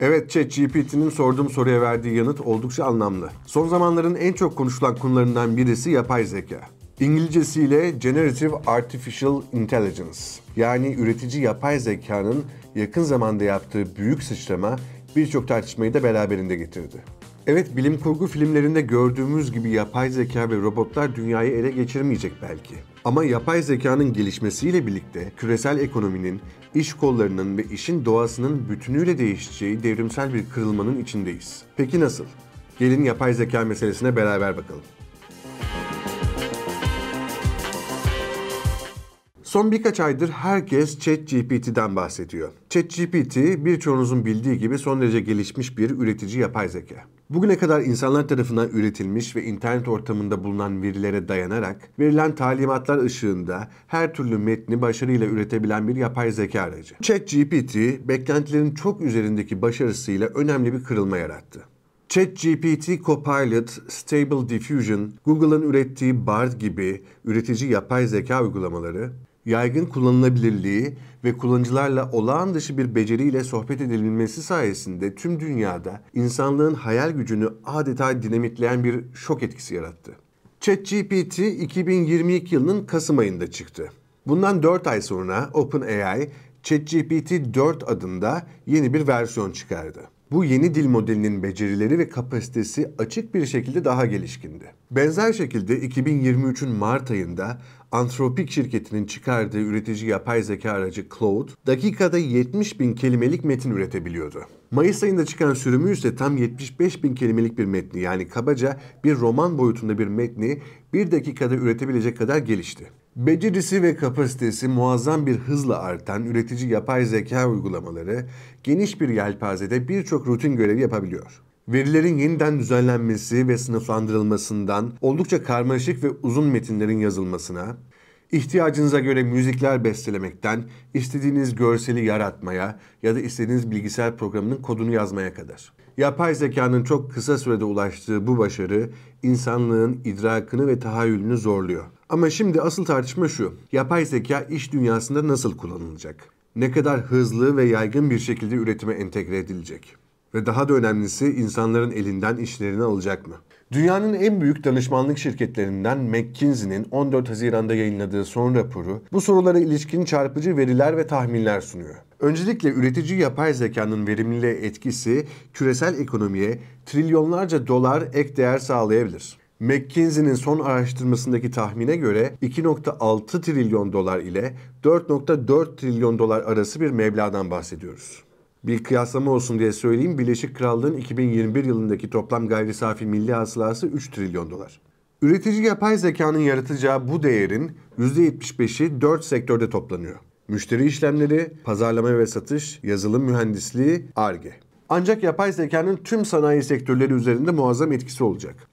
Evet ChatGPT'nin sorduğum soruya verdiği yanıt oldukça anlamlı. Son zamanların en çok konuşulan konularından birisi yapay zeka. İngilizcesiyle Generative Artificial Intelligence yani üretici yapay zekanın yakın zamanda yaptığı büyük sıçrama birçok tartışmayı da beraberinde getirdi. Evet bilim kurgu filmlerinde gördüğümüz gibi yapay zeka ve robotlar dünyayı ele geçirmeyecek belki. Ama yapay zekanın gelişmesiyle birlikte küresel ekonominin, iş kollarının ve işin doğasının bütünüyle değişeceği devrimsel bir kırılmanın içindeyiz. Peki nasıl? Gelin yapay zeka meselesine beraber bakalım. Son birkaç aydır herkes ChatGPT'den bahsediyor. ChatGPT birçoğunuzun bildiği gibi son derece gelişmiş bir üretici yapay zeka. Bugüne kadar insanlar tarafından üretilmiş ve internet ortamında bulunan verilere dayanarak verilen talimatlar ışığında her türlü metni başarıyla üretebilen bir yapay zeka aracı. ChatGPT beklentilerin çok üzerindeki başarısıyla önemli bir kırılma yarattı. ChatGPT Copilot, Stable Diffusion, Google'ın ürettiği Bard gibi üretici yapay zeka uygulamaları yaygın kullanılabilirliği ve kullanıcılarla olağan dışı bir beceriyle sohbet edilebilmesi sayesinde tüm dünyada insanlığın hayal gücünü adeta dinamitleyen bir şok etkisi yarattı. ChatGPT 2022 yılının Kasım ayında çıktı. Bundan 4 ay sonra OpenAI ChatGPT 4 adında yeni bir versiyon çıkardı. Bu yeni dil modelinin becerileri ve kapasitesi açık bir şekilde daha gelişkindi. Benzer şekilde 2023'ün Mart ayında Anthropic şirketinin çıkardığı üretici yapay zeka aracı Claude, dakikada 70 bin kelimelik metin üretebiliyordu. Mayıs ayında çıkan sürümü ise tam 75 bin kelimelik bir metni yani kabaca bir roman boyutunda bir metni bir dakikada üretebilecek kadar gelişti. Becerisi ve kapasitesi muazzam bir hızla artan üretici yapay zeka uygulamaları geniş bir yelpazede birçok rutin görevi yapabiliyor. Verilerin yeniden düzenlenmesi ve sınıflandırılmasından oldukça karmaşık ve uzun metinlerin yazılmasına, ihtiyacınıza göre müzikler bestelemekten istediğiniz görseli yaratmaya ya da istediğiniz bilgisayar programının kodunu yazmaya kadar. Yapay zekanın çok kısa sürede ulaştığı bu başarı insanlığın idrakını ve tahayyülünü zorluyor. Ama şimdi asıl tartışma şu. Yapay zeka iş dünyasında nasıl kullanılacak? Ne kadar hızlı ve yaygın bir şekilde üretime entegre edilecek? Ve daha da önemlisi insanların elinden işlerini alacak mı? Dünyanın en büyük danışmanlık şirketlerinden McKinsey'nin 14 Haziran'da yayınladığı son raporu bu sorulara ilişkin çarpıcı veriler ve tahminler sunuyor. Öncelikle üretici yapay zekanın verimliliğe etkisi küresel ekonomiye trilyonlarca dolar ek değer sağlayabilir. McKinsey'nin son araştırmasındaki tahmine göre 2.6 trilyon dolar ile 4.4 trilyon dolar arası bir meblağdan bahsediyoruz. Bir kıyaslama olsun diye söyleyeyim. Birleşik Krallığın 2021 yılındaki toplam gayri safi milli hasılası 3 trilyon dolar. Üretici yapay zekanın yaratacağı bu değerin %75'i 4 sektörde toplanıyor. Müşteri işlemleri, pazarlama ve satış, yazılım mühendisliği, ARGE. Ancak yapay zekanın tüm sanayi sektörleri üzerinde muazzam etkisi olacak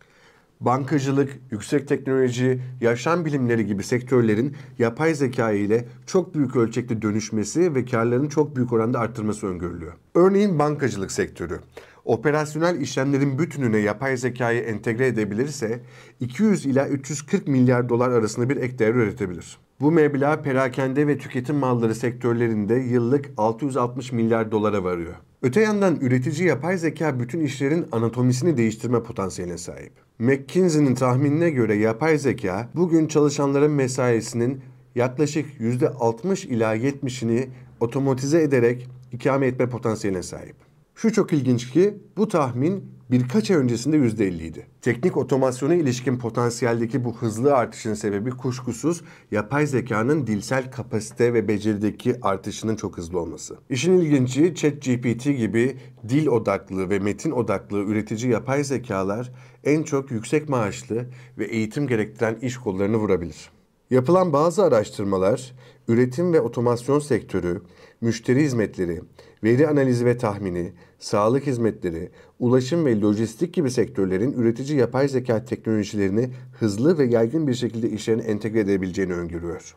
bankacılık, yüksek teknoloji, yaşam bilimleri gibi sektörlerin yapay zeka ile çok büyük ölçekte dönüşmesi ve karlarını çok büyük oranda arttırması öngörülüyor. Örneğin bankacılık sektörü. Operasyonel işlemlerin bütününe yapay zekayı entegre edebilirse 200 ila 340 milyar dolar arasında bir ek değer üretebilir. Bu meblağ perakende ve tüketim malları sektörlerinde yıllık 660 milyar dolara varıyor. Öte yandan üretici yapay zeka bütün işlerin anatomisini değiştirme potansiyeline sahip. McKinsey'nin tahminine göre yapay zeka bugün çalışanların mesaisinin yaklaşık %60 ila 70'ini otomatize ederek ikame etme potansiyeline sahip. Şu çok ilginç ki bu tahmin birkaç ay öncesinde %50 idi. Teknik otomasyona ilişkin potansiyeldeki bu hızlı artışın sebebi kuşkusuz yapay zekanın dilsel kapasite ve becerideki artışının çok hızlı olması. İşin ilginci ChatGPT gibi dil odaklı ve metin odaklı üretici yapay zekalar en çok yüksek maaşlı ve eğitim gerektiren iş kollarını vurabilir. Yapılan bazı araştırmalar üretim ve otomasyon sektörü, müşteri hizmetleri, veri analizi ve tahmini, sağlık hizmetleri, ulaşım ve lojistik gibi sektörlerin üretici yapay zeka teknolojilerini hızlı ve yaygın bir şekilde işlerine entegre edebileceğini öngörüyor.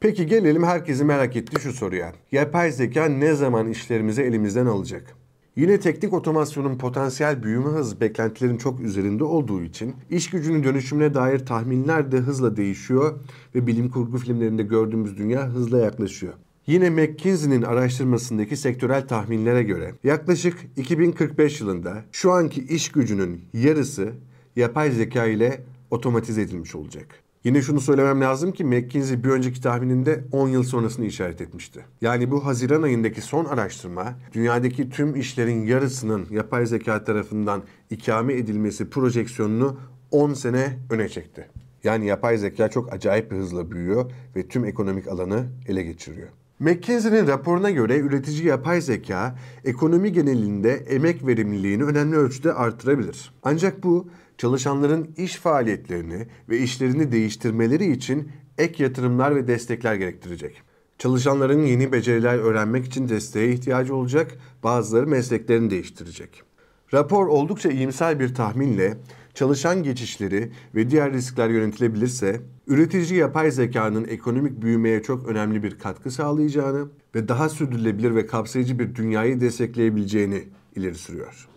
Peki gelelim herkesi merak ettiği şu soruya. Yapay zeka ne zaman işlerimizi elimizden alacak? Yine teknik otomasyonun potansiyel büyüme hızı beklentilerin çok üzerinde olduğu için iş gücünün dönüşümüne dair tahminler de hızla değişiyor ve bilim kurgu filmlerinde gördüğümüz dünya hızla yaklaşıyor. Yine McKinsey'nin araştırmasındaki sektörel tahminlere göre yaklaşık 2045 yılında şu anki iş gücünün yarısı yapay zeka ile otomatize edilmiş olacak. Yine şunu söylemem lazım ki McKinsey bir önceki tahmininde 10 yıl sonrasını işaret etmişti. Yani bu Haziran ayındaki son araştırma dünyadaki tüm işlerin yarısının yapay zeka tarafından ikame edilmesi projeksiyonunu 10 sene öne çekti. Yani yapay zeka çok acayip bir hızla büyüyor ve tüm ekonomik alanı ele geçiriyor. McKinsey'nin raporuna göre üretici yapay zeka ekonomi genelinde emek verimliliğini önemli ölçüde artırabilir. Ancak bu çalışanların iş faaliyetlerini ve işlerini değiştirmeleri için ek yatırımlar ve destekler gerektirecek. Çalışanların yeni beceriler öğrenmek için desteğe ihtiyacı olacak, bazıları mesleklerini değiştirecek. Rapor oldukça iyimser bir tahminle çalışan geçişleri ve diğer riskler yönetilebilirse, üretici yapay zekanın ekonomik büyümeye çok önemli bir katkı sağlayacağını ve daha sürdürülebilir ve kapsayıcı bir dünyayı destekleyebileceğini ileri sürüyor.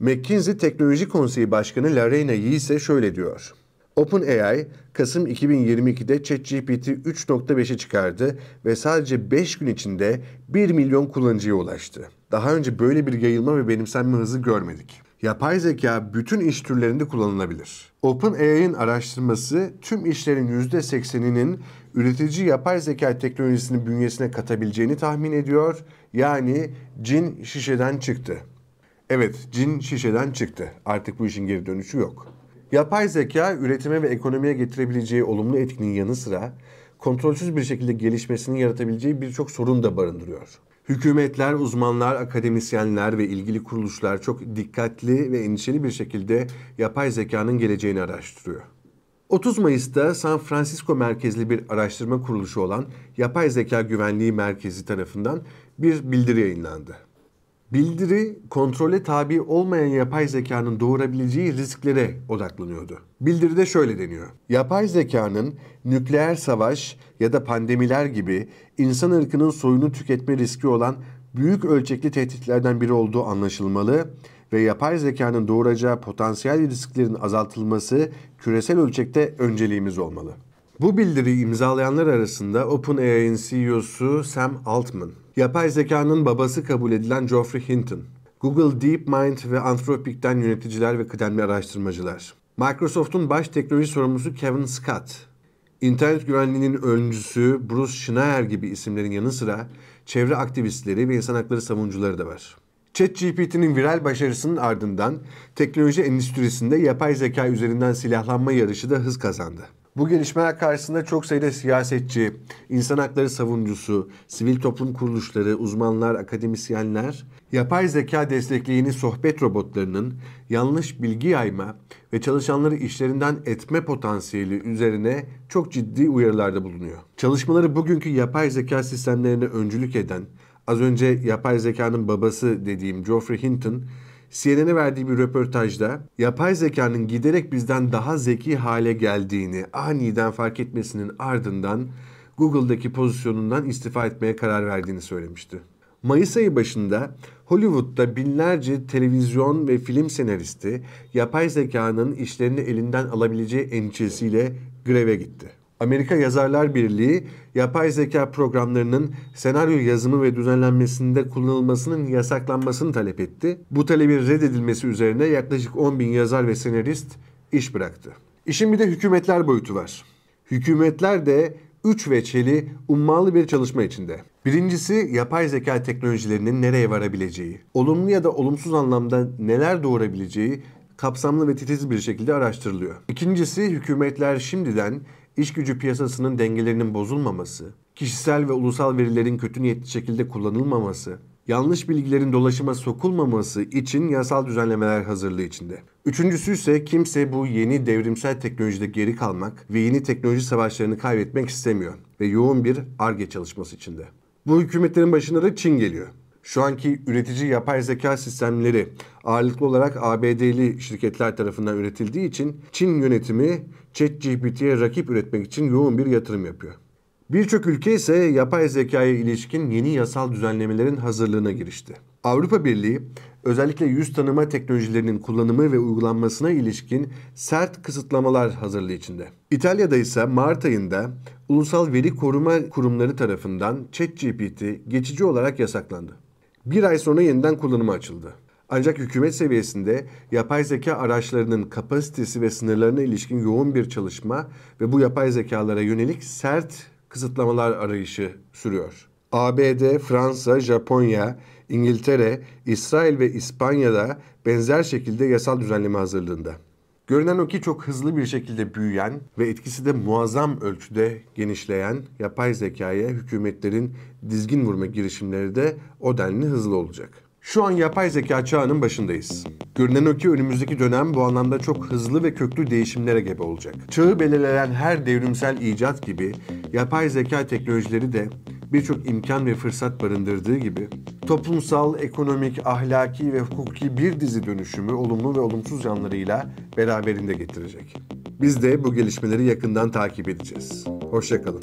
McKinsey Teknoloji Konseyi Başkanı Lorena Yee ise şöyle diyor. OpenAI, Kasım 2022'de ChatGPT 3.5'e çıkardı ve sadece 5 gün içinde 1 milyon kullanıcıya ulaştı. Daha önce böyle bir yayılma ve benimsenme hızı görmedik. Yapay zeka bütün iş türlerinde kullanılabilir. OpenAI'nin araştırması tüm işlerin %80'inin üretici yapay zeka teknolojisini bünyesine katabileceğini tahmin ediyor. Yani cin şişeden çıktı. Evet, cin şişeden çıktı. Artık bu işin geri dönüşü yok. Yapay zeka üretime ve ekonomiye getirebileceği olumlu etkinin yanı sıra kontrolsüz bir şekilde gelişmesini yaratabileceği birçok sorun da barındırıyor. Hükümetler, uzmanlar, akademisyenler ve ilgili kuruluşlar çok dikkatli ve endişeli bir şekilde yapay zekanın geleceğini araştırıyor. 30 Mayıs'ta San Francisco merkezli bir araştırma kuruluşu olan Yapay Zeka Güvenliği Merkezi tarafından bir bildiri yayınlandı. Bildiri kontrole tabi olmayan yapay zekanın doğurabileceği risklere odaklanıyordu. Bildiride şöyle deniyor. Yapay zekanın nükleer savaş ya da pandemiler gibi insan ırkının soyunu tüketme riski olan büyük ölçekli tehditlerden biri olduğu anlaşılmalı ve yapay zekanın doğuracağı potansiyel risklerin azaltılması küresel ölçekte önceliğimiz olmalı. Bu bildiriyi imzalayanlar arasında OpenAI'nin CEO'su Sam Altman, yapay zekanın babası kabul edilen Geoffrey Hinton, Google DeepMind ve Anthropic'ten yöneticiler ve kıdemli araştırmacılar, Microsoft'un baş teknoloji sorumlusu Kevin Scott, İnternet güvenliğinin öncüsü Bruce Schneier gibi isimlerin yanı sıra çevre aktivistleri ve insan hakları savunucuları da var. ChatGPT'nin viral başarısının ardından teknoloji endüstrisinde yapay zeka üzerinden silahlanma yarışı da hız kazandı. Bu gelişmeler karşısında çok sayıda siyasetçi, insan hakları savunucusu, sivil toplum kuruluşları, uzmanlar, akademisyenler, yapay zeka destekleyeni sohbet robotlarının yanlış bilgi yayma ve çalışanları işlerinden etme potansiyeli üzerine çok ciddi uyarılarda bulunuyor. Çalışmaları bugünkü yapay zeka sistemlerine öncülük eden, az önce yapay zekanın babası dediğim Geoffrey Hinton, CNN'e verdiği bir röportajda yapay zekanın giderek bizden daha zeki hale geldiğini aniden fark etmesinin ardından Google'daki pozisyonundan istifa etmeye karar verdiğini söylemişti. Mayıs ayı başında Hollywood'da binlerce televizyon ve film senaristi yapay zekanın işlerini elinden alabileceği endişesiyle greve gitti. Amerika Yazarlar Birliği yapay zeka programlarının senaryo yazımı ve düzenlenmesinde kullanılmasının yasaklanmasını talep etti. Bu talebin reddedilmesi üzerine yaklaşık 10 bin yazar ve senarist iş bıraktı. İşin bir de hükümetler boyutu var. Hükümetler de üç veçeli ummalı bir çalışma içinde. Birincisi yapay zeka teknolojilerinin nereye varabileceği, olumlu ya da olumsuz anlamda neler doğurabileceği kapsamlı ve titiz bir şekilde araştırılıyor. İkincisi hükümetler şimdiden iş gücü piyasasının dengelerinin bozulmaması, kişisel ve ulusal verilerin kötü niyetli şekilde kullanılmaması, yanlış bilgilerin dolaşıma sokulmaması için yasal düzenlemeler hazırlığı içinde. Üçüncüsü ise kimse bu yeni devrimsel teknolojide geri kalmak ve yeni teknoloji savaşlarını kaybetmek istemiyor ve yoğun bir ARGE çalışması içinde. Bu hükümetlerin başına da Çin geliyor. Şu anki üretici yapay zeka sistemleri ağırlıklı olarak ABD'li şirketler tarafından üretildiği için Çin yönetimi ChatGPT'ye rakip üretmek için yoğun bir yatırım yapıyor. Birçok ülke ise yapay zekaya ilişkin yeni yasal düzenlemelerin hazırlığına girişti. Avrupa Birliği özellikle yüz tanıma teknolojilerinin kullanımı ve uygulanmasına ilişkin sert kısıtlamalar hazırlığı içinde. İtalya'da ise Mart ayında Ulusal Veri Koruma Kurumları tarafından ChatGPT geçici olarak yasaklandı. Bir ay sonra yeniden kullanıma açıldı. Ancak hükümet seviyesinde yapay zeka araçlarının kapasitesi ve sınırlarına ilişkin yoğun bir çalışma ve bu yapay zekalara yönelik sert kısıtlamalar arayışı sürüyor. ABD, Fransa, Japonya, İngiltere, İsrail ve İspanya'da benzer şekilde yasal düzenleme hazırlığında. Görünen o ki çok hızlı bir şekilde büyüyen ve etkisi de muazzam ölçüde genişleyen yapay zekaya hükümetlerin dizgin vurma girişimleri de o denli hızlı olacak. Şu an yapay zeka çağının başındayız. Görünen o ki önümüzdeki dönem bu anlamda çok hızlı ve köklü değişimlere gebe olacak. Çağı belirleyen her devrimsel icat gibi yapay zeka teknolojileri de birçok imkan ve fırsat barındırdığı gibi toplumsal, ekonomik, ahlaki ve hukuki bir dizi dönüşümü olumlu ve olumsuz yanlarıyla beraberinde getirecek. Biz de bu gelişmeleri yakından takip edeceğiz. Hoşçakalın.